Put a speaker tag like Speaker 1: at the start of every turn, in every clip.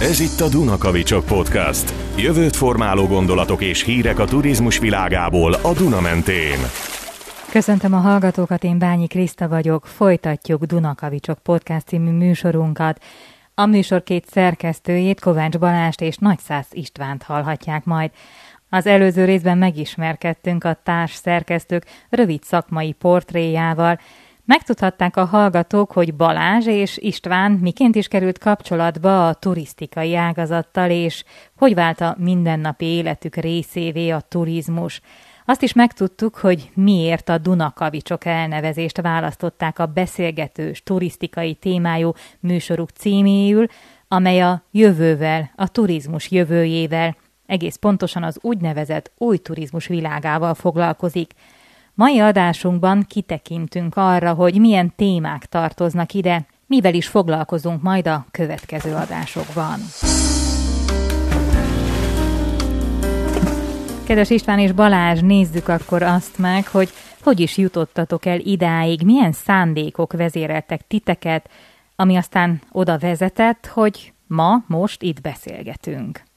Speaker 1: Ez itt a Dunakavicsok Podcast. Jövőt formáló gondolatok és hírek a turizmus világából a Duna mentén.
Speaker 2: Köszöntöm a hallgatókat, én Bányi Kriszta vagyok. Folytatjuk Dunakavicsok Podcast című műsorunkat. A műsor két szerkesztőjét, Kovács Balást és Nagyszász Istvánt hallhatják majd. Az előző részben megismerkedtünk a társ szerkesztők rövid szakmai portréjával, Megtudhatták a hallgatók, hogy Balázs és István miként is került kapcsolatba a turisztikai ágazattal, és hogy vált a mindennapi életük részévé a turizmus. Azt is megtudtuk, hogy miért a Dunakavicsok elnevezést választották a beszélgetős, turisztikai témájú műsoruk címéül, amely a jövővel, a turizmus jövőjével, egész pontosan az úgynevezett új turizmus világával foglalkozik – Mai adásunkban kitekintünk arra, hogy milyen témák tartoznak ide, mivel is foglalkozunk majd a következő adásokban. Kedves István és Balázs, nézzük akkor azt meg, hogy hogy is jutottatok el idáig, milyen szándékok vezéreltek titeket, ami aztán oda vezetett, hogy ma, most itt beszélgetünk.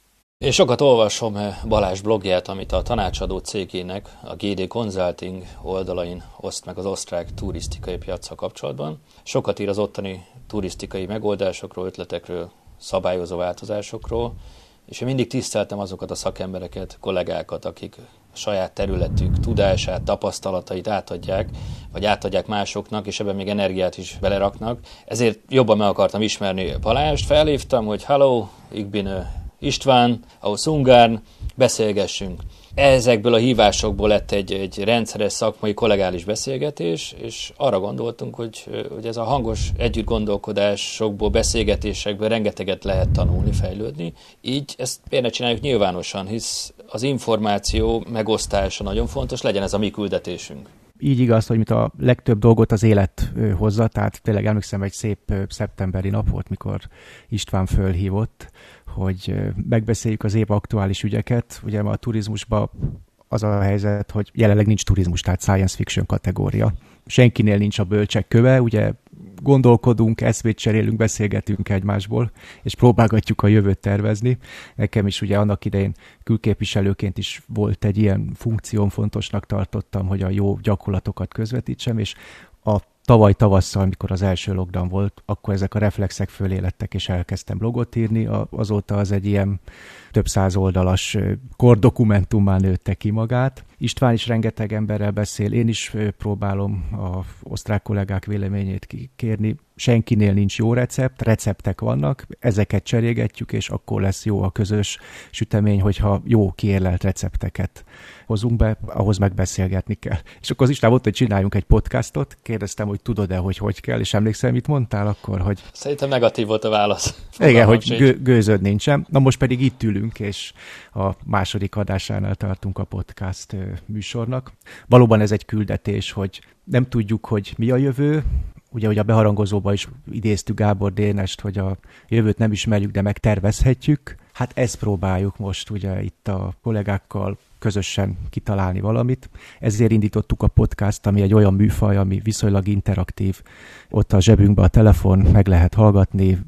Speaker 3: Én sokat olvasom eh, Balázs blogját, amit a tanácsadó cégének, a GD Consulting oldalain oszt meg az osztrák turisztikai piaccal kapcsolatban. Sokat ír az ottani turisztikai megoldásokról, ötletekről, szabályozó változásokról, és én mindig tiszteltem azokat a szakembereket, kollégákat, akik a saját területük tudását, tapasztalatait átadják, vagy átadják másoknak, és ebben még energiát is beleraknak. Ezért jobban meg akartam ismerni Balást, felhívtam, hogy hello, ik bin eh, István, ahol Szungárn, beszélgessünk. Ezekből a hívásokból lett egy, egy rendszeres szakmai kollegális beszélgetés, és arra gondoltunk, hogy, hogy ez a hangos együtt gondolkodásokból, beszélgetésekből rengeteget lehet tanulni, fejlődni. Így ezt miért ne csináljuk nyilvánosan, hisz az információ megosztása nagyon fontos, legyen ez a mi küldetésünk
Speaker 4: így igaz, hogy mint a legtöbb dolgot az élet hozza, tehát tényleg emlékszem, egy szép szeptemberi nap volt, mikor István fölhívott, hogy megbeszéljük az év aktuális ügyeket. Ugye a turizmusban az a helyzet, hogy jelenleg nincs turizmus, tehát science fiction kategória. Senkinél nincs a bölcsek köve, ugye gondolkodunk, eszmét cserélünk, beszélgetünk egymásból, és próbálgatjuk a jövőt tervezni. Nekem is ugye annak idején külképviselőként is volt egy ilyen funkción, fontosnak tartottam, hogy a jó gyakorlatokat közvetítsem, és a tavaly tavasszal, mikor az első lockdown volt, akkor ezek a reflexek fölélettek, és elkezdtem blogot írni. Azóta az egy ilyen több száz oldalas kordokumentummá nőtte ki magát. István is rengeteg emberrel beszél, én is próbálom a osztrák kollégák véleményét kérni. Senkinél nincs jó recept, receptek vannak, ezeket cserélgetjük, és akkor lesz jó a közös sütemény, hogyha jó kiérlelt recepteket hozunk be, ahhoz megbeszélgetni kell. És akkor az István mondta, hogy csináljunk egy podcastot, kérdeztem, hogy tudod-e, hogy hogy kell, és emlékszel, mit mondtál akkor, hogy...
Speaker 3: Szerintem negatív volt a válasz.
Speaker 4: Igen, hogy gő- gőzöd nincsen. Na most pedig itt ülünk, és a második adásánál tartunk a podcast műsornak. Valóban ez egy küldetés, hogy nem tudjuk, hogy mi a jövő, ugye, hogy a beharangozóba is idéztük Gábor Dénest, hogy a jövőt nem ismerjük, de megtervezhetjük. Hát ezt próbáljuk most ugye itt a kollégákkal közösen kitalálni valamit. Ezért indítottuk a podcast, ami egy olyan műfaj, ami viszonylag interaktív. Ott a zsebünkbe a telefon, meg lehet hallgatni,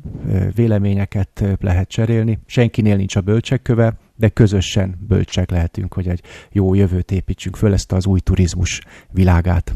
Speaker 4: véleményeket lehet cserélni. Senkinél nincs a bölcsekköve, de közösen bölcsek lehetünk, hogy egy jó jövőt építsünk föl ezt az új turizmus világát.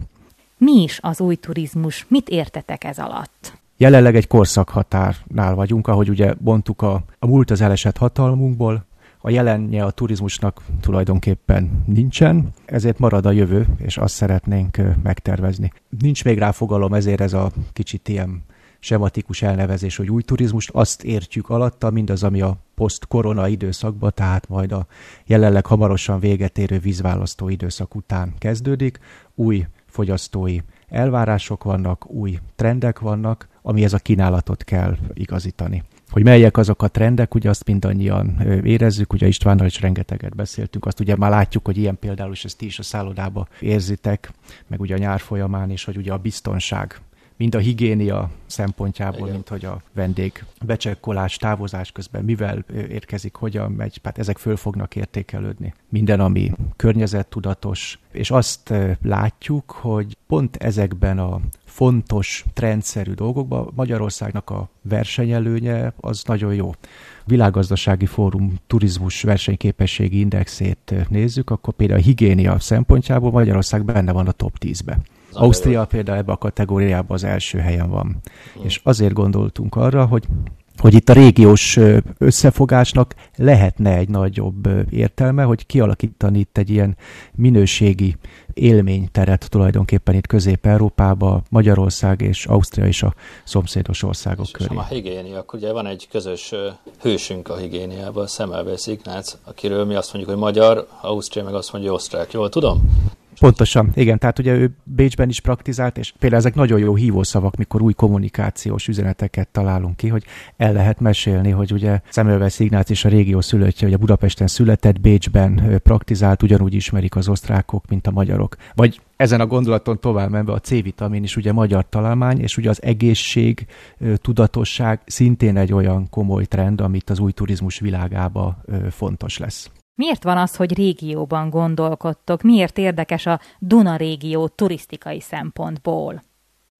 Speaker 2: Mi is az új turizmus? Mit értetek ez alatt?
Speaker 4: Jelenleg egy korszakhatárnál vagyunk, ahogy ugye bontuk a, a múlt az elesett hatalmunkból, a jelenje a turizmusnak tulajdonképpen nincsen, ezért marad a jövő, és azt szeretnénk megtervezni. Nincs még rá fogalom, ezért ez a kicsit ilyen sematikus elnevezés, hogy új turizmust, azt értjük alatta, mindaz, ami a post-korona időszakban, tehát majd a jelenleg hamarosan véget érő vízválasztó időszak után kezdődik, új fogyasztói elvárások vannak, új trendek vannak, amihez a kínálatot kell igazítani. Hogy melyek azok a trendek, ugye azt mindannyian érezzük, ugye Istvánnal is rengeteget beszéltünk, azt ugye már látjuk, hogy ilyen például, és ezt ti is a szállodába érzitek, meg ugye a nyár folyamán is, hogy ugye a biztonság mind a higiénia szempontjából, Igen. mint hogy a vendég becsekkolás, távozás közben mivel érkezik, hogyan megy, hát ezek föl fognak értékelődni. Minden, ami környezettudatos, és azt látjuk, hogy pont ezekben a fontos, trendszerű dolgokban Magyarországnak a versenyelőnye az nagyon jó. Világgazdasági Fórum turizmus versenyképességi indexét nézzük, akkor például a higiénia szempontjából Magyarország benne van a top 10-be. Ausztria például ebbe a kategóriában az első helyen van. Mm. És azért gondoltunk arra, hogy hogy itt a régiós összefogásnak lehetne egy nagyobb értelme, hogy kialakítani itt egy ilyen minőségi élményteret tulajdonképpen itt Közép-Európába, Magyarország és Ausztria és a szomszédos országok és köré.
Speaker 3: És a higiénia, akkor ugye van egy közös hősünk a higiéniában, Szemelvész Ignác, akiről mi azt mondjuk, hogy magyar, Ausztria meg azt mondja, hogy osztrák. Jól tudom?
Speaker 4: Pontosan, igen. Tehát ugye ő Bécsben is praktizált, és például ezek nagyon jó hívószavak, mikor új kommunikációs üzeneteket találunk ki, hogy el lehet mesélni, hogy ugye Szemölvesz Ignác és a régió szülöttje, ugye Budapesten született, Bécsben praktizált, ugyanúgy ismerik az osztrákok, mint a magyarok. Vagy ezen a gondolaton tovább menve a C-vitamin is ugye magyar találmány, és ugye az egészség, tudatosság szintén egy olyan komoly trend, amit az új turizmus világába fontos lesz.
Speaker 2: Miért van az, hogy régióban gondolkodtok? Miért érdekes a Duna régió turisztikai szempontból?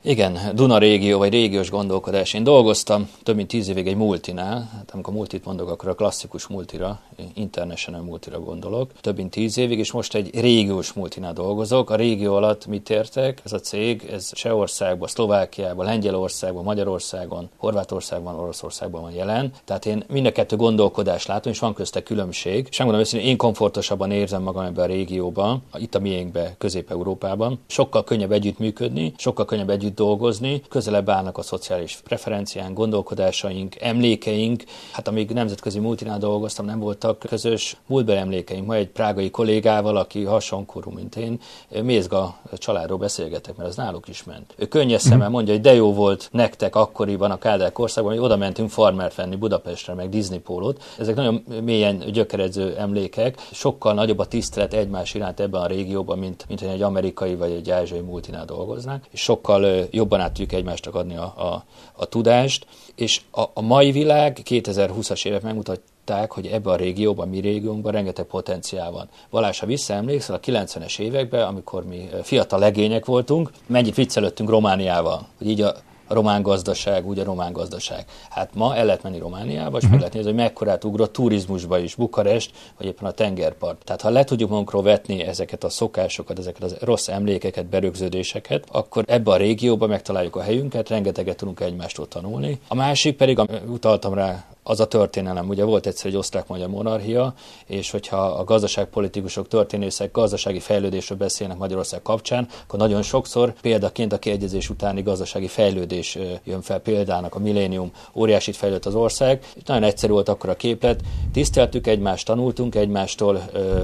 Speaker 3: Igen, Duna régió vagy régiós gondolkodás. Én dolgoztam több mint tíz évig egy multinál, hát amikor multit mondok, akkor a klasszikus multira, international multira gondolok. Több mint tíz évig, és most egy régiós multinál dolgozok. A régió alatt mit értek? Ez a cég, ez Csehországban, Szlovákiában, Lengyelországban, Magyarországon, Horvátországban, Oroszországban van jelen. Tehát én mind a kettő gondolkodást látom, és van közte különbség. És megmondom őszintén, én komfortosabban érzem magam ebben a régióban, itt a miénkben, Közép-Európában. Sokkal könnyebb együttműködni, sokkal könnyebb együtt együtt dolgozni, közelebb állnak a szociális preferenciánk, gondolkodásaink, emlékeink. Hát amíg nemzetközi multinál dolgoztam, nem voltak közös múltbeli emlékeink. Ma egy prágai kollégával, aki hasonkorú, mint én, Mézga családról beszélgetek, mert az náluk is ment. Ő könnyes szemmel mhm. mondja, hogy de jó volt nektek akkoriban a Kádár korszakban, hogy oda mentünk farmert venni Budapestre, meg Disney pólót. Ezek nagyon mélyen gyökeredző emlékek, sokkal nagyobb a tisztelet egymás iránt ebben a régióban, mint, mint egy amerikai vagy egy ázsiai multinál dolgoznánk, és sokkal jobban át tudjuk egymástak adni a, a, a tudást, és a, a mai világ 2020-as évek megmutatták, hogy ebben a régióban, mi régiónkban rengeteg potenciál van. Valás, ha visszaemlékszel, a 90-es években, amikor mi fiatal legények voltunk, mennyit viccelődtünk Romániával, hogy így a a román gazdaság, úgy a román gazdaság. Hát ma el lehet menni Romániába, és uh-huh. meg lehet nézni, hogy mekkorát ugrott turizmusba is, Bukarest, vagy éppen a tengerpart. Tehát ha le tudjuk magunkról vetni ezeket a szokásokat, ezeket a rossz emlékeket, berögződéseket, akkor ebbe a régióba megtaláljuk a helyünket, rengeteget tudunk egymástól tanulni. A másik pedig, utaltam rá az a történelem. Ugye volt egyszer egy osztrák-magyar monarchia, és hogyha a gazdaságpolitikusok, történészek gazdasági fejlődésről beszélnek Magyarország kapcsán, akkor nagyon sokszor példaként a kiegyezés utáni gazdasági fejlődés jön fel példának a millénium, óriásit fejlődött az ország, és nagyon egyszerű volt akkor a képlet, tiszteltük egymást, tanultunk egymástól,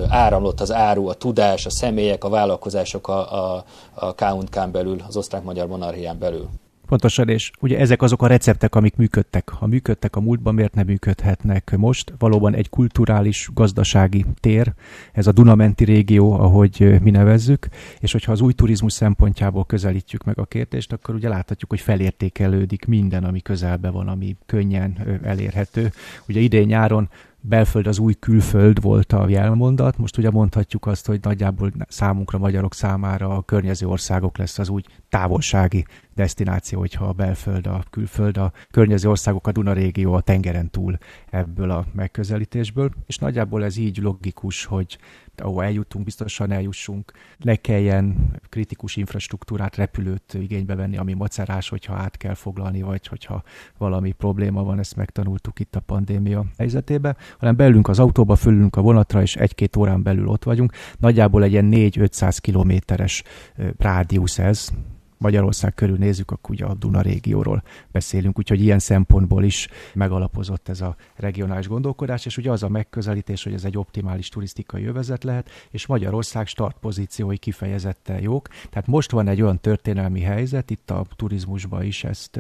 Speaker 3: áramlott az áru, a tudás, a személyek, a vállalkozások a, a, a K belül, az osztrák-magyar monarchián belül.
Speaker 4: Pontosan, és ugye ezek azok a receptek, amik működtek. Ha működtek a múltban, miért nem működhetnek most? Valóban egy kulturális, gazdasági tér, ez a Dunamenti régió, ahogy mi nevezzük, és hogyha az új turizmus szempontjából közelítjük meg a kérdést, akkor ugye láthatjuk, hogy felértékelődik minden, ami közelbe van, ami könnyen elérhető. Ugye idén nyáron belföld az új külföld volt a jelmondat, most ugye mondhatjuk azt, hogy nagyjából számunkra, magyarok számára a környező országok lesz az úgy távolsági destináció, hogyha a belföld, a külföld, a környező országok, a Duna régió a tengeren túl ebből a megközelítésből, és nagyjából ez így logikus, hogy ahol eljutunk, biztosan eljussunk, ne kelljen kritikus infrastruktúrát, repülőt igénybe venni, ami macerás, hogyha át kell foglalni, vagy hogyha valami probléma van, ezt megtanultuk itt a pandémia helyzetében, hanem belülünk az autóba, fölülünk a vonatra, és egy-két órán belül ott vagyunk. Nagyjából egy ilyen 4-500 kilométeres rádiusz ez, Magyarország körül nézzük, akkor ugye a Duna régióról beszélünk, úgyhogy ilyen szempontból is megalapozott ez a regionális gondolkodás, és ugye az a megközelítés, hogy ez egy optimális turisztikai övezet lehet, és Magyarország startpozíciói kifejezetten jók. Tehát most van egy olyan történelmi helyzet, itt a turizmusban is ezt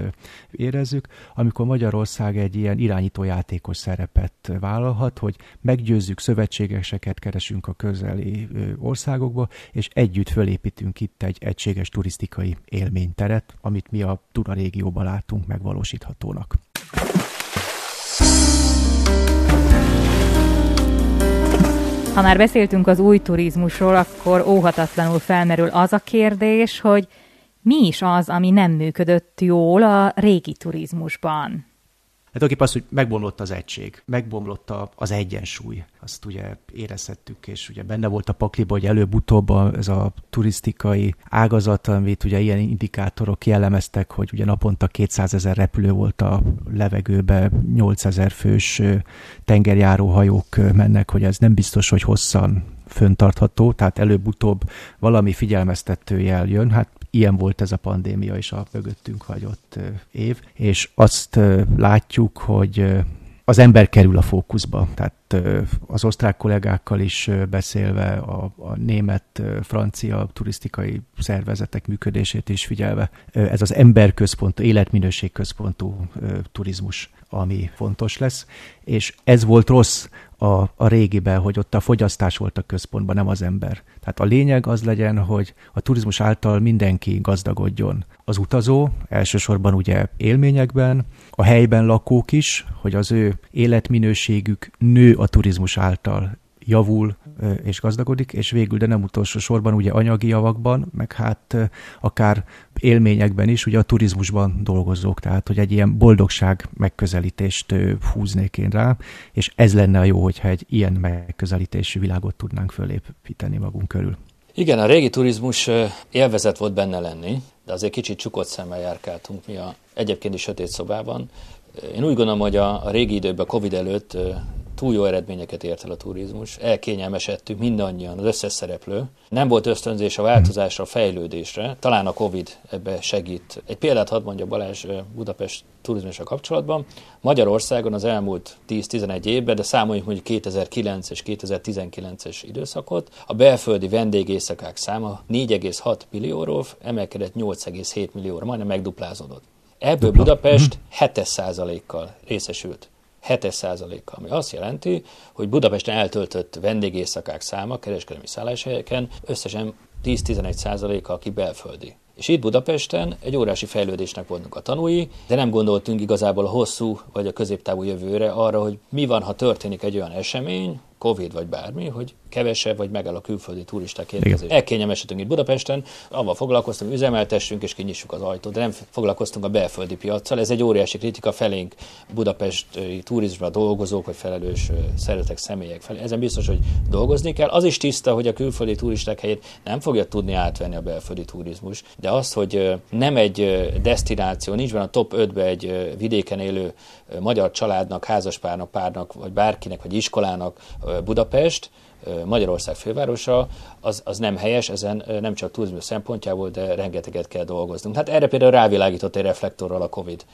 Speaker 4: érezzük, amikor Magyarország egy ilyen irányító játékos szerepet vállalhat, hogy meggyőzzük, szövetségeseket keresünk a közeli országokba, és együtt fölépítünk itt egy egységes turisztikai élményteret, amit mi a Duna régióban látunk megvalósíthatónak.
Speaker 2: Ha már beszéltünk az új turizmusról, akkor óhatatlanul felmerül az a kérdés, hogy Mi is az, ami nem működött jól a régi turizmusban?
Speaker 4: Hát aki az, hogy megbomlott az egység, megbomlott az egyensúly. Azt ugye érezhettük, és ugye benne volt a pakliba, hogy előbb-utóbb ez a turisztikai ágazat, amit ugye ilyen indikátorok jellemeztek, hogy ugye naponta 200 ezer repülő volt a levegőbe, 8 ezer fős tengerjáró hajók mennek, hogy ez nem biztos, hogy hosszan föntartható, tehát előbb-utóbb valami figyelmeztető jel jön. Hát ilyen volt ez a pandémia és a mögöttünk hagyott év, és azt látjuk, hogy az ember kerül a fókuszba. Tehát az osztrák kollégákkal is beszélve, a, a német, francia turisztikai szervezetek működését is figyelve, ez az emberközpontú, életminőségközpontú turizmus, ami fontos lesz, és ez volt rossz a, a régiben, hogy ott a fogyasztás volt a központban, nem az ember. Tehát a lényeg az legyen, hogy a turizmus által mindenki gazdagodjon. Az utazó, elsősorban ugye élményekben, a helyben lakók is, hogy az ő életminőségük nő a turizmus által javul és gazdagodik, és végül, de nem utolsó sorban ugye anyagi javakban, meg hát akár élményekben is, ugye a turizmusban dolgozók, tehát hogy egy ilyen boldogság megközelítést húznék én rá, és ez lenne a jó, hogyha egy ilyen megközelítésű világot tudnánk fölépíteni magunk körül.
Speaker 3: Igen, a régi turizmus élvezet volt benne lenni, de azért kicsit csukott szemmel járkáltunk mi a egyébként is sötét szobában. Én úgy gondolom, hogy a, a régi időben, Covid előtt túl jó eredményeket ért el a turizmus, elkényelmesedtünk mindannyian, az összes szereplő. Nem volt ösztönzés a változásra, a fejlődésre, talán a Covid ebbe segít. Egy példát hadd mondja Balázs Budapest turizmusra kapcsolatban. Magyarországon az elmúlt 10-11 évben, de számoljuk mondjuk 2009 és 2019-es időszakot, a belföldi vendégészakák száma 4,6 millióról emelkedett 8,7 millióra, majdnem megduplázódott. Ebből Budapest 7%-kal részesült. 7%-kal, ami azt jelenti, hogy Budapesten eltöltött vendégészakák száma kereskedelmi szálláshelyeken összesen 10-11%-a, aki belföldi. És itt Budapesten egy órási fejlődésnek voltunk a tanúi, de nem gondoltunk igazából a hosszú vagy a középtávú jövőre arra, hogy mi van, ha történik egy olyan esemény, Covid vagy bármi, hogy kevesebb vagy megáll a külföldi turisták érkezés. Elkényelmesedünk itt Budapesten, avval foglalkoztunk, üzemeltessünk és kinyissuk az ajtót, de nem foglalkoztunk a belföldi piaccal. Ez egy óriási kritika felénk budapesti turizmusra dolgozók vagy felelős szeretek személyek felé. Ezen biztos, hogy dolgozni kell. Az is tiszta, hogy a külföldi turisták helyét nem fogja tudni átvenni a belföldi turizmus, de az, hogy nem egy destináció, nincs benne a top 5-be egy vidéken élő magyar családnak, házaspárnak, párnak, vagy bárkinek, vagy iskolának Budapest, Magyarország fővárosa, az, az nem helyes, ezen nem csak turizmus szempontjából, de rengeteget kell dolgoznunk. Hát erre például rávilágított egy reflektorral a COVID.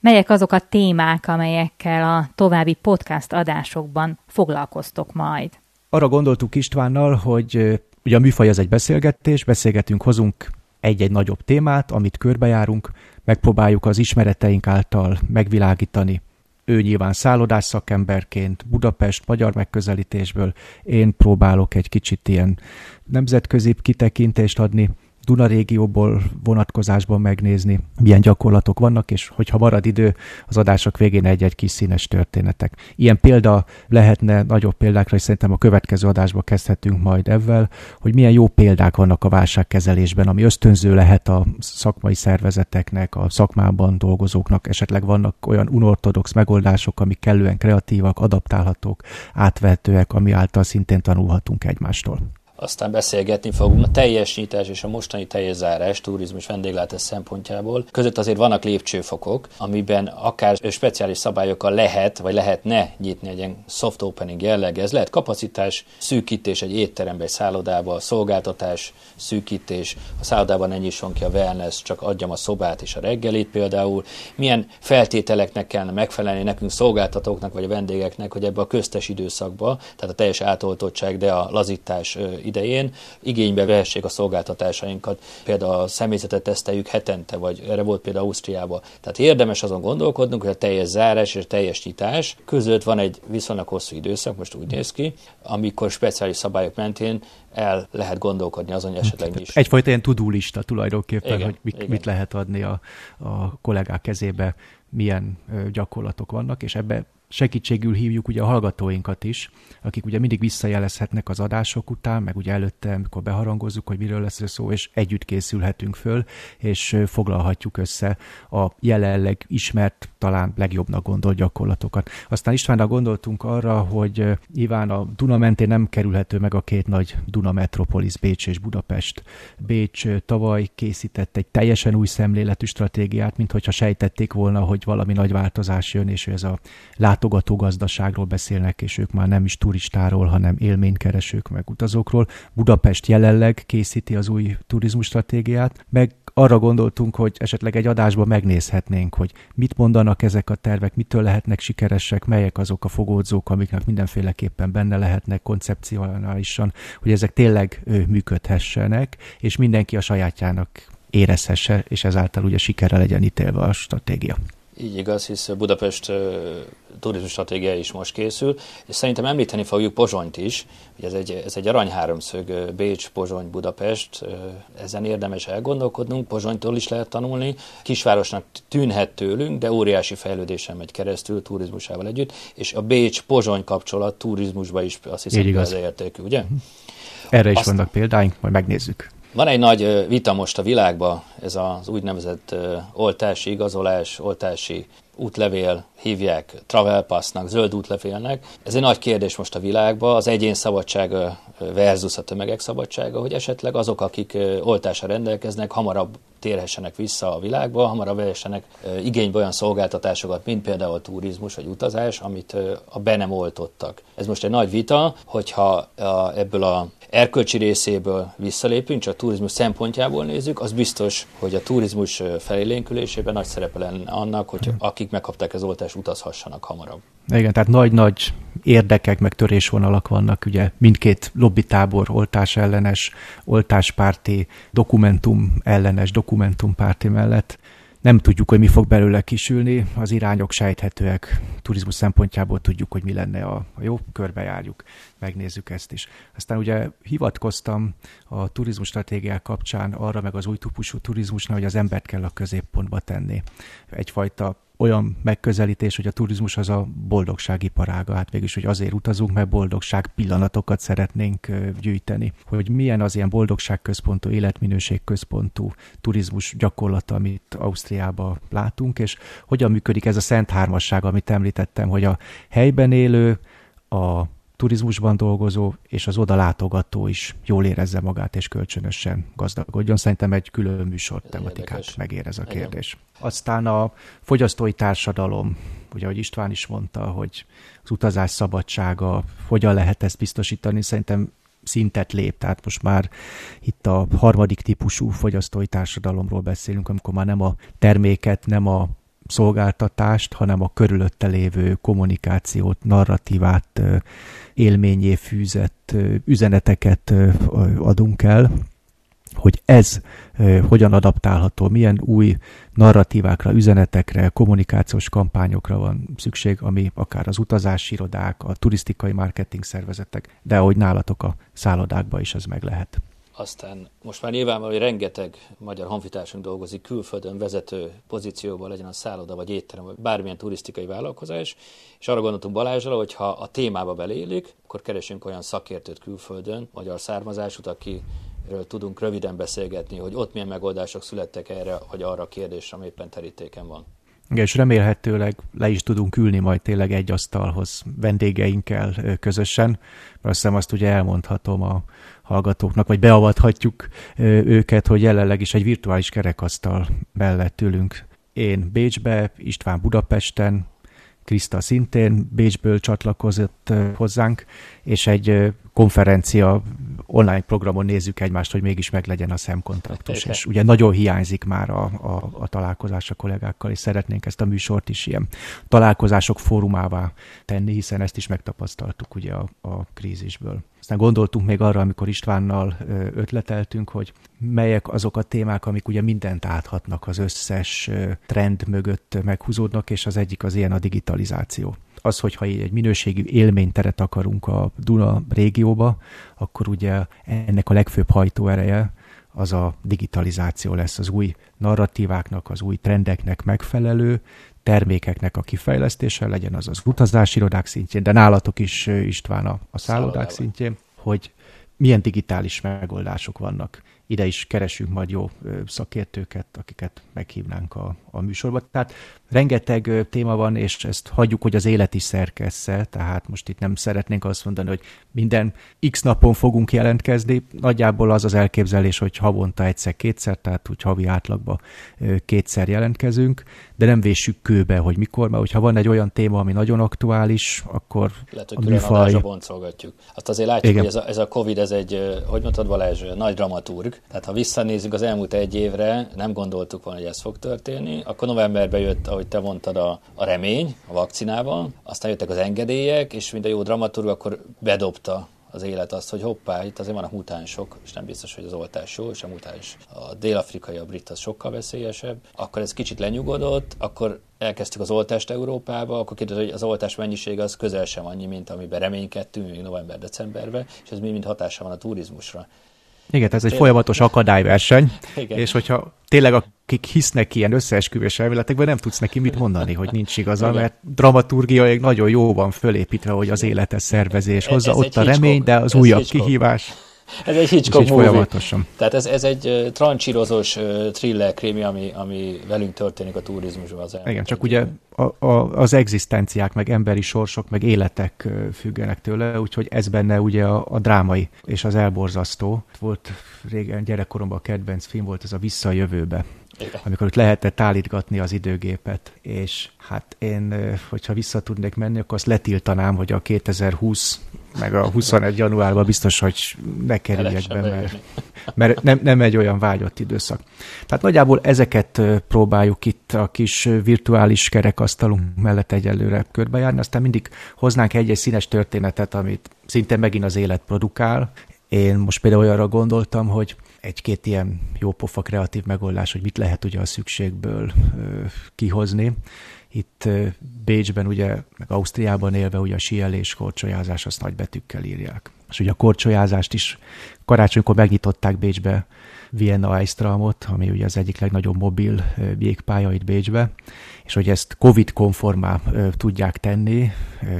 Speaker 2: Melyek azok a témák, amelyekkel a további podcast adásokban foglalkoztok majd?
Speaker 4: Arra gondoltuk Istvánnal, hogy ugye a műfaj az egy beszélgetés, beszélgetünk, hozunk egy-egy nagyobb témát, amit körbejárunk, megpróbáljuk az ismereteink által megvilágítani ő nyilván szállodás szakemberként, Budapest, magyar megközelítésből, én próbálok egy kicsit ilyen nemzetközi kitekintést adni Duna régióból vonatkozásban megnézni, milyen gyakorlatok vannak, és hogyha marad idő, az adások végén egy-egy kis színes történetek. Ilyen példa lehetne nagyobb példákra, és szerintem a következő adásba kezdhetünk majd ezzel, hogy milyen jó példák vannak a válságkezelésben, ami ösztönző lehet a szakmai szervezeteknek, a szakmában dolgozóknak, esetleg vannak olyan unortodox megoldások, amik kellően kreatívak, adaptálhatók, átvehetőek, ami által szintén tanulhatunk egymástól
Speaker 3: aztán beszélgetni fogunk a teljes nyitás és a mostani teljes zárás turizmus vendéglátás szempontjából. Között azért vannak lépcsőfokok, amiben akár speciális szabályokkal lehet, vagy lehetne nyitni egy ilyen soft opening jelleg. Ez lehet kapacitás szűkítés egy étterembe, egy szállodába, szolgáltatás szűkítés, a szállodában ne nyisson ki a wellness, csak adjam a szobát és a reggelit például. Milyen feltételeknek kellene megfelelni nekünk szolgáltatóknak vagy a vendégeknek, hogy ebbe a köztes időszakba, tehát a teljes átoltottság, de a lazítás idején igénybe vehessék a szolgáltatásainkat. Például a személyzetet teszteljük hetente, vagy erre volt például Ausztriában. Tehát érdemes azon gondolkodnunk, hogy a teljes zárás és a teljes nyitás között van egy viszonylag hosszú időszak, most úgy néz ki, amikor speciális szabályok mentén el lehet gondolkodni azon, hogy esetleg is.
Speaker 4: Egyfajta ilyen tudulista tulajdonképpen, igen, hogy mit, mit lehet adni a, a kollégák kezébe milyen gyakorlatok vannak, és ebbe segítségül hívjuk ugye a hallgatóinkat is, akik ugye mindig visszajelezhetnek az adások után, meg ugye előtte, amikor beharangozzuk, hogy miről lesz szó, és együtt készülhetünk föl, és foglalhatjuk össze a jelenleg ismert, talán legjobbnak gondolt gyakorlatokat. Aztán Istvánnal gondoltunk arra, hogy Iván a Duna mentén nem kerülhető meg a két nagy Duna metropolis, Bécs és Budapest. Bécs tavaly készített egy teljesen új szemléletű stratégiát, mint hogyha sejtették volna, hogy valami nagy változás jön, és ez a lát látogató gazdaságról beszélnek, és ők már nem is turistáról, hanem élménykeresők, meg utazókról. Budapest jelenleg készíti az új turizmus stratégiát, meg arra gondoltunk, hogy esetleg egy adásban megnézhetnénk, hogy mit mondanak ezek a tervek, mitől lehetnek sikeresek, melyek azok a fogódzók, amiknek mindenféleképpen benne lehetnek koncepcionálisan, hogy ezek tényleg működhessenek, és mindenki a sajátjának érezhesse, és ezáltal ugye sikerre legyen ítélve a stratégia.
Speaker 3: Így igaz, hisz Budapest turizmus stratégia is most készül, és szerintem említeni fogjuk Pozsonyt is, hogy ez egy, ez egy aranyháromszög, Bécs, Pozsony, Budapest, ezen érdemes elgondolkodnunk, Pozsonytól is lehet tanulni, kisvárosnak tűnhet tőlünk, de óriási fejlődésen megy keresztül turizmusával együtt, és a Bécs-Pozsony kapcsolat turizmusban is azt hiszem, az értékű, ugye?
Speaker 4: Erre is Azt... vannak példáink, majd megnézzük.
Speaker 3: Van egy nagy vita most a világban, ez az úgynevezett oltási igazolás, oltási útlevél hívják travel passnak, zöld útlevélnek. Ez egy nagy kérdés most a világban, az egyén szabadsága versus a tömegek szabadsága, hogy esetleg azok, akik oltásra rendelkeznek, hamarabb térhessenek vissza a világba, hamarabb vehessenek igénybe olyan szolgáltatásokat, mint például turizmus vagy utazás, amit a be nem oltottak. Ez most egy nagy vita, hogyha ebből a erkölcsi részéből visszalépünk, csak a turizmus szempontjából nézzük, az biztos, hogy a turizmus felélénkülésében nagy szerepe lenne annak, hogy akik megkapták az oltást, utazhassanak hamarabb.
Speaker 4: Igen, tehát nagy-nagy érdekek, meg törésvonalak vannak, ugye mindkét lobbitábor oltás ellenes, oltáspárti, dokumentum ellenes, dokumentumpárti mellett. Nem tudjuk, hogy mi fog belőle kisülni, az irányok sejthetőek, turizmus szempontjából tudjuk, hogy mi lenne a, a jó, körbejárjuk, megnézzük ezt is. Aztán ugye hivatkoztam a turizmus stratégiák kapcsán arra, meg az új típusú turizmusnál, hogy az embert kell a középpontba tenni. Egyfajta olyan megközelítés, hogy a turizmus az a boldogság iparága, hát végülis, hogy azért utazunk, mert boldogság pillanatokat szeretnénk gyűjteni. Hogy milyen az ilyen boldogságközpontú, életminőségközpontú turizmus gyakorlata, amit Ausztriában látunk, és hogyan működik ez a szent hármasság, amit említettem, hogy a helyben élő, a turizmusban dolgozó és az oda látogató is jól érezze magát és kölcsönösen gazdagodjon. Szerintem egy külön műsor tematikát Érdekes. megér ez a kérdés. Igen. Aztán a fogyasztói társadalom, ugye, ahogy István is mondta, hogy az utazás szabadsága, hogyan lehet ezt biztosítani, szerintem szintet lép, tehát most már itt a harmadik típusú fogyasztói társadalomról beszélünk, amikor már nem a terméket, nem a szolgáltatást, hanem a körülötte lévő kommunikációt, narratívát, élményé fűzett üzeneteket adunk el, hogy ez hogyan adaptálható, milyen új narratívákra, üzenetekre, kommunikációs kampányokra van szükség, ami akár az utazási irodák, a turisztikai marketing szervezetek, de ahogy nálatok a szállodákban is ez meg lehet.
Speaker 3: Aztán most már nyilvánvaló, hogy rengeteg magyar honfitársunk dolgozik külföldön vezető pozícióban, legyen a szálloda, vagy étterem, vagy bármilyen turisztikai vállalkozás, és arra gondoltunk Balázsra, hogy ha a témába belélik, akkor keresünk olyan szakértőt külföldön, magyar származásút, akiről tudunk röviden beszélgetni, hogy ott milyen megoldások születtek erre, vagy arra a kérdésre, ami éppen terítéken van.
Speaker 4: Igen, és remélhetőleg le is tudunk ülni majd tényleg egy asztalhoz vendégeinkkel közösen, mert azt hiszem azt ugye elmondhatom a hallgatóknak, vagy beavathatjuk őket, hogy jelenleg is egy virtuális kerekasztal mellett ülünk. Én Bécsbe, István Budapesten, Kriszta szintén Bécsből csatlakozott hozzánk, és egy konferencia online programon nézzük egymást, hogy mégis meglegyen a szemkontaktus. És ugye nagyon hiányzik már a, a, a találkozás a kollégákkal, és szeretnénk ezt a műsort is ilyen találkozások fórumává tenni, hiszen ezt is megtapasztaltuk ugye a, a krízisből. Aztán gondoltunk még arra, amikor Istvánnal ötleteltünk, hogy melyek azok a témák, amik ugye mindent áthatnak, az összes trend mögött meghúzódnak, és az egyik az ilyen a digitalizáció. Az, hogyha egy minőségű élményteret akarunk a Duna régióba, akkor ugye ennek a legfőbb hajtóereje az a digitalizáció lesz az új narratíváknak, az új trendeknek megfelelő termékeknek a kifejlesztése, legyen az az utazási irodák szintjén, de nálatok is István a, a szállodák szintjén, hogy milyen digitális megoldások vannak ide is keresünk majd jó szakértőket, akiket meghívnánk a, a műsorba. Tehát rengeteg téma van, és ezt hagyjuk, hogy az élet is szerkessze, tehát most itt nem szeretnénk azt mondani, hogy minden x napon fogunk jelentkezni. Nagyjából az az elképzelés, hogy havonta egyszer-kétszer, tehát úgy havi átlagban kétszer jelentkezünk, de nem véssük kőbe, hogy mikor, mert hogyha van egy olyan téma, ami nagyon aktuális, akkor
Speaker 3: Lehet, hogy a műfaj... boncolgatjuk. Azt azért látjuk, Igen. hogy ez a, ez a Covid, ez egy, hogy mondtad Balázs, nagy dramaturg. Tehát ha visszanézzük az elmúlt egy évre, nem gondoltuk volna, hogy ez fog történni. Akkor novemberben jött, ahogy te mondtad, a, a remény a vakcinával, aztán jöttek az engedélyek, és mint a jó dramaturg, akkor bedobta az élet azt, hogy hoppá, itt azért vannak mutánsok, és nem biztos, hogy az oltás jó, és a mutáns, a dél-afrikai, a brit az sokkal veszélyesebb. Akkor ez kicsit lenyugodott, akkor elkezdtük az oltást Európába, akkor kiderült, hogy az oltás mennyisége az közel sem annyi, mint amiben reménykedtünk még november-decemberben, és ez mind hatása van a turizmusra.
Speaker 4: Igen, ez egy folyamatos akadályverseny, Igen. és hogyha tényleg akik hisznek ilyen összeesküvés elméletekben, nem tudsz neki mit mondani, hogy nincs igaza, Igen. mert dramaturgiai nagyon jó van fölépítve, hogy az életes szervezés hozza, ez ott a remény, de az újabb Hitchcock. kihívás.
Speaker 3: Ez egy Hitchcock movie. Folyamatosan. Tehát ez, ez egy trancsírozós thriller krémi, ami, ami velünk történik a turizmusban. Az
Speaker 4: Igen, csak ugye a, a, az egzisztenciák, meg emberi sorsok, meg életek függenek tőle, úgyhogy ez benne ugye a, a drámai és az elborzasztó. Volt régen gyerekkoromban a kedvenc film volt ez a Vissza a jövőbe. Igen. amikor ott lehetett állítgatni az időgépet, és hát én, hogyha vissza tudnék menni, akkor azt letiltanám, hogy a 2020 meg a 21 januárban biztos, hogy ne kerüljek be, mert, mert nem, nem egy olyan vágyott időszak. Tehát nagyjából ezeket próbáljuk itt a kis virtuális kerekasztalunk mellett egyelőre körbejárni, aztán mindig hoznánk egy-egy színes történetet, amit szinte megint az élet produkál. Én most például olyanra gondoltam, hogy egy-két ilyen jópofa kreatív megoldás, hogy mit lehet ugye a szükségből kihozni. Itt Bécsben, ugye, meg Ausztriában élve ugye a síelés, korcsolyázás, azt nagy betűkkel írják. És ugye a korcsolyázást is karácsonykor megnyitották Bécsbe Vienna Eistramot, ami ugye az egyik legnagyobb mobil jégpálya itt Bécsbe, és hogy ezt COVID-konformá tudják tenni,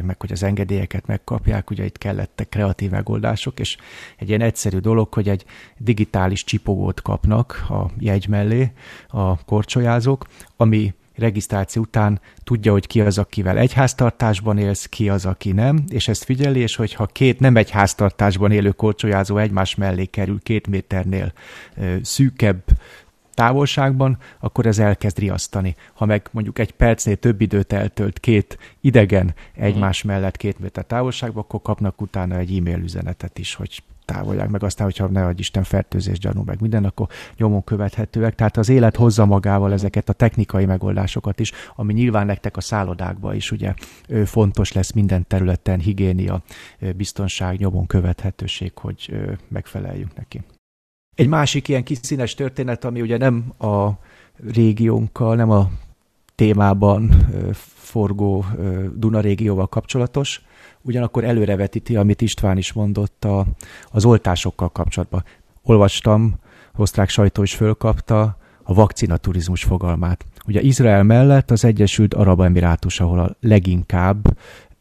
Speaker 4: meg hogy az engedélyeket megkapják, ugye itt kellettek kreatív megoldások, és egy ilyen egyszerű dolog, hogy egy digitális csipogót kapnak a jegy mellé a korcsolyázók, ami regisztráció után tudja, hogy ki az, akivel egy háztartásban élsz, ki az, aki nem, és ezt figyeli, és hogyha két nem egy háztartásban élő korcsolyázó egymás mellé kerül két méternél szűkebb távolságban, akkor ez elkezd riasztani. Ha meg mondjuk egy percnél több időt eltölt két idegen egymás mellett két méter távolságban, akkor kapnak utána egy e-mail üzenetet is, hogy távolják meg, aztán, hogyha ne adj Isten fertőzés gyanú meg minden, akkor nyomon követhetőek. Tehát az élet hozza magával ezeket a technikai megoldásokat is, ami nyilván nektek a szállodákban is ugye fontos lesz minden területen, higiénia, biztonság, nyomon követhetőség, hogy megfeleljünk neki. Egy másik ilyen kis színes történet, ami ugye nem a régiónkkal, nem a témában forgó Duna régióval kapcsolatos, ugyanakkor előrevetíti, amit István is mondott a, az oltásokkal kapcsolatban. Olvastam, osztrák sajtó is fölkapta a vakcinaturizmus fogalmát. Ugye Izrael mellett az Egyesült Arab Emirátus, ahol a leginkább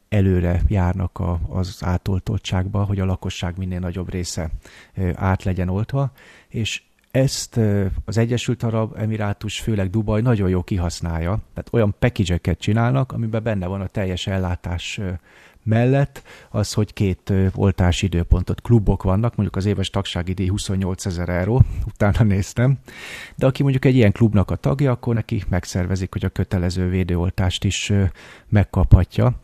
Speaker 4: előre járnak a, az átoltottságba, hogy a lakosság minél nagyobb része át legyen oltva, és ezt az Egyesült Arab Emirátus, főleg Dubaj nagyon jó kihasználja, tehát olyan package csinálnak, amiben benne van a teljes ellátás mellett. Az, hogy két oltási időpontot klubok vannak, mondjuk az éves tagsági díj 28 ezer euró, utána néztem, de aki mondjuk egy ilyen klubnak a tagja, akkor neki megszervezik, hogy a kötelező védőoltást is megkaphatja.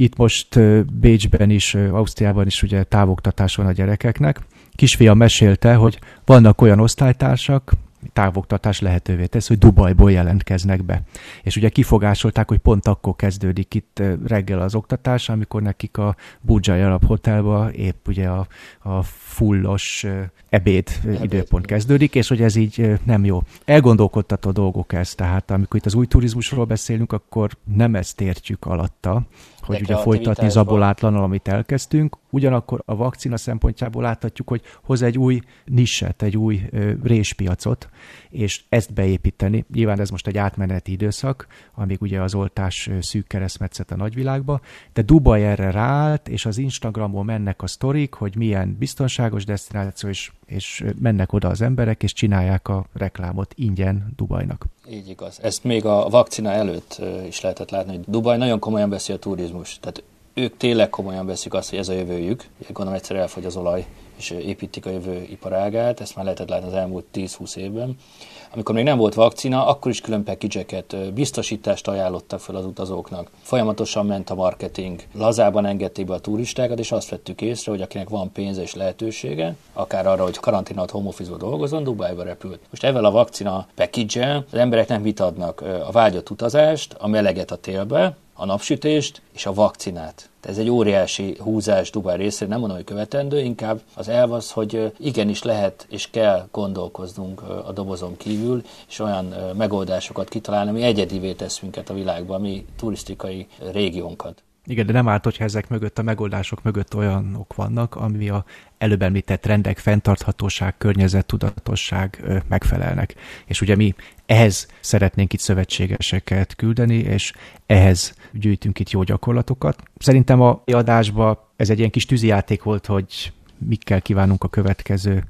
Speaker 4: Itt most Bécsben is, Ausztriában is ugye távoktatás van a gyerekeknek. Kisfia mesélte, hogy vannak olyan osztálytársak, távoktatás lehetővé tesz, hogy Dubajból jelentkeznek be. És ugye kifogásolták, hogy pont akkor kezdődik itt reggel az oktatás, amikor nekik a Budzsai Arab Hotelba épp ugye a, a fullos ebéd időpont kezdődik, és hogy ez így nem jó. Elgondolkodtató dolgok ez, tehát amikor itt az új turizmusról beszélünk, akkor nem ezt értjük alatta, hogy ugye folytatni zabolátlannal, amit elkezdtünk, ugyanakkor a vakcina szempontjából láthatjuk, hogy hoz egy új nisset, egy új réspiacot, és ezt beépíteni. Nyilván ez most egy átmeneti időszak, amíg ugye az oltás szűk keresztmetszet a nagyvilágba, de Dubaj erre ráállt, és az Instagramon mennek a sztorik, hogy milyen biztonságos destináció, és, és mennek oda az emberek, és csinálják a reklámot ingyen Dubajnak.
Speaker 3: Így igaz. Ezt még a vakcina előtt is lehetett látni, hogy Dubaj nagyon komolyan veszi a turizmus. Tehát ők tényleg komolyan veszik azt, hogy ez a jövőjük. Gondolom egyszer elfogy az olaj, és építik a jövő iparágát. Ezt már lehetett látni az elmúlt 10-20 évben. Amikor még nem volt vakcina, akkor is külön package biztosítást ajánlottak fel az utazóknak. Folyamatosan ment a marketing, lazában engedték be a turistákat, és azt vettük észre, hogy akinek van pénze és lehetősége, akár arra, hogy karantén alatt home office dolgozzon, Dubájba repült. Most ezzel a vakcina package az emberek nem mit adnak a vágyott utazást, a meleget a télbe, a napsütést és a vakcinát. Ez egy óriási húzás Dubaj részéről, nem mondom, hogy követendő, inkább az elv az, hogy igenis lehet és kell gondolkoznunk a dobozon kívül, és olyan megoldásokat kitalálni, ami egyedivé tesz minket a világban, mi turisztikai régiónkat.
Speaker 4: Igen, de nem árt, hogyha ezek mögött, a megoldások mögött olyanok vannak, ami a előbb említett rendek, fenntarthatóság, környezettudatosság megfelelnek. És ugye mi ehhez szeretnénk itt szövetségeseket küldeni, és ehhez gyűjtünk itt jó gyakorlatokat. Szerintem a adásban ez egy ilyen kis tűzijáték volt, hogy mikkel kívánunk a következő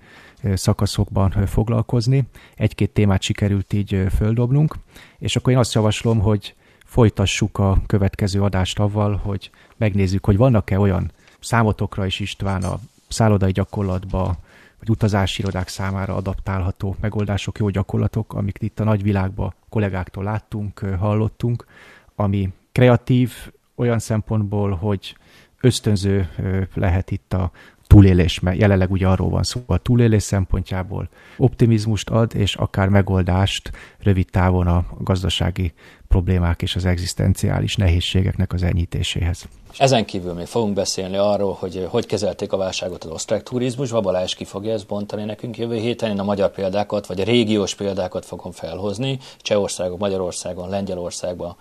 Speaker 4: szakaszokban foglalkozni. Egy-két témát sikerült így földobnunk, és akkor én azt javaslom, hogy folytassuk a következő adást avval, hogy megnézzük, hogy vannak-e olyan számotokra is István a szállodai gyakorlatba, vagy utazási irodák számára adaptálható megoldások, jó gyakorlatok, amik itt a nagyvilágban kollégáktól láttunk, hallottunk, ami kreatív olyan szempontból, hogy ösztönző lehet itt a túlélés, mert jelenleg ugye arról van szó a túlélés szempontjából, optimizmust ad, és akár megoldást rövid távon a gazdasági problémák és az egzisztenciális nehézségeknek az enyhítéséhez.
Speaker 3: Ezen kívül még fogunk beszélni arról, hogy hogy kezelték a válságot az osztrák turizmus. Balázs ki fogja ezt bontani nekünk jövő héten. Én a magyar példákat, vagy a régiós példákat fogom felhozni. Csehországon, Magyarországon, Lengyelországban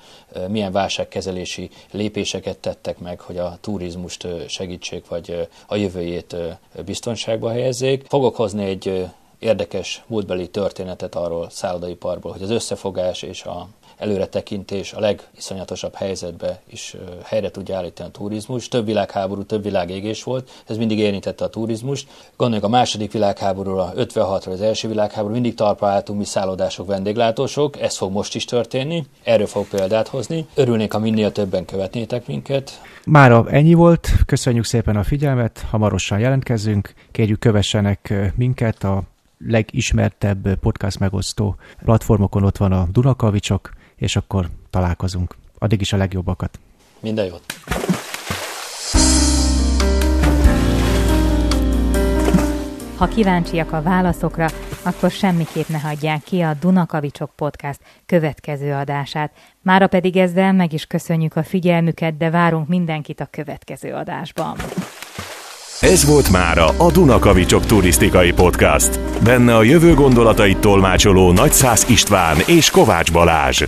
Speaker 3: milyen válságkezelési lépéseket tettek meg, hogy a turizmust segítsék, vagy a jövőjét biztonságba helyezzék. Fogok hozni egy érdekes múltbeli történetet arról szállodaiparból, hogy az összefogás és a előretekintés a legiszonyatosabb helyzetbe is helyre tudja állítani a turizmus. Több világháború, több világégés volt, ez mindig érintette a turizmust. Gondoljuk a második világháborúra, 56-ra, az első világháború, mindig talpra álltunk mi szállodások, vendéglátósok, ez fog most is történni, erről fog példát hozni. Örülnék, ha minél többen követnétek minket.
Speaker 4: Mára ennyi volt, köszönjük szépen a figyelmet, hamarosan jelentkezünk, kérjük kövessenek minket a legismertebb podcast megosztó platformokon ott van a Dunakavicsok, és akkor találkozunk. Addig is a legjobbakat.
Speaker 3: Minden jót!
Speaker 2: Ha kíváncsiak a válaszokra, akkor semmiképp ne hagyják ki a Dunakavicsok Podcast következő adását. Mára pedig ezzel meg is köszönjük a figyelmüket, de várunk mindenkit a következő adásban.
Speaker 1: Ez volt mára a Dunakavicsok turisztikai podcast. Benne a jövő gondolatait tolmácsoló Nagyszász István és Kovács Balázs.